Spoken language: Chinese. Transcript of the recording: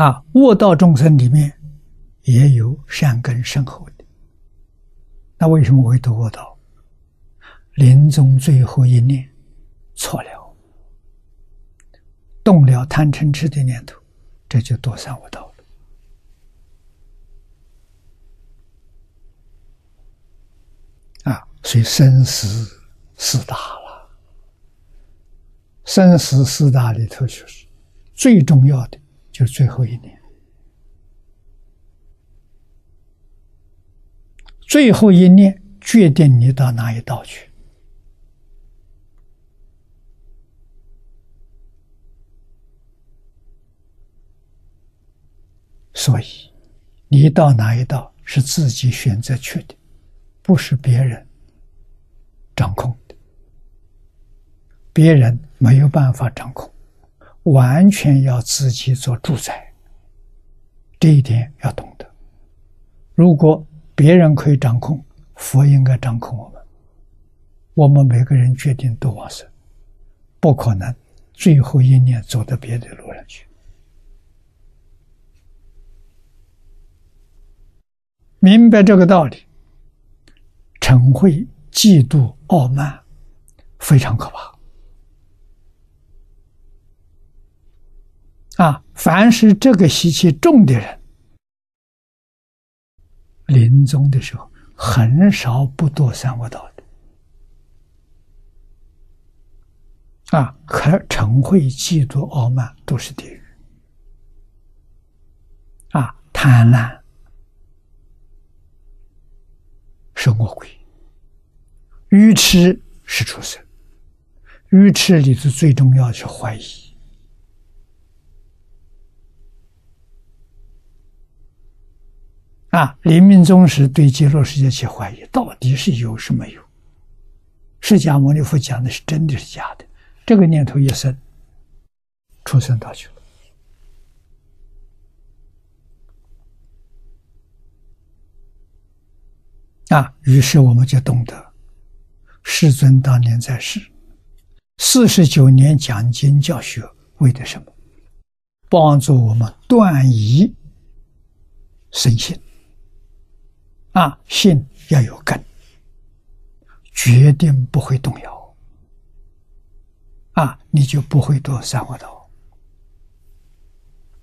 啊，卧道众生里面也有善根深厚的。那为什么会堕卧道？临终最后一念错了，动了贪嗔痴的念头，这就堕三恶道了。啊，所以生死四大了，生死四大里头就是最重要的。就最后一年，最后一年决定你到哪一道去。所以，你到哪一道是自己选择去的，不是别人掌控的，别人没有办法掌控。完全要自己做主宰，这一点要懂得。如果别人可以掌控，佛应该掌控我们。我们每个人决定都往生，不可能最后一念走到别的路上去。明白这个道理，嗔恚、嫉妒、傲慢，非常可怕。啊，凡是这个习气重的人，临终的时候很少不堕三恶道的。啊，可嗔恚、嫉妒、傲慢都是地狱。啊，贪婪是恶鬼，愚痴是畜生。愚痴里头最重要的是怀疑。啊！临命终时对极乐世界起怀疑，到底是有是没有？释迦牟尼佛讲的是真的是假的？这个念头一生，出生大去了。啊！于是我们就懂得，世尊当年在世四十九年讲经教学，为的什么？帮助我们断疑生信。啊，信要有根，决定不会动摇。啊，你就不会堕三恶道。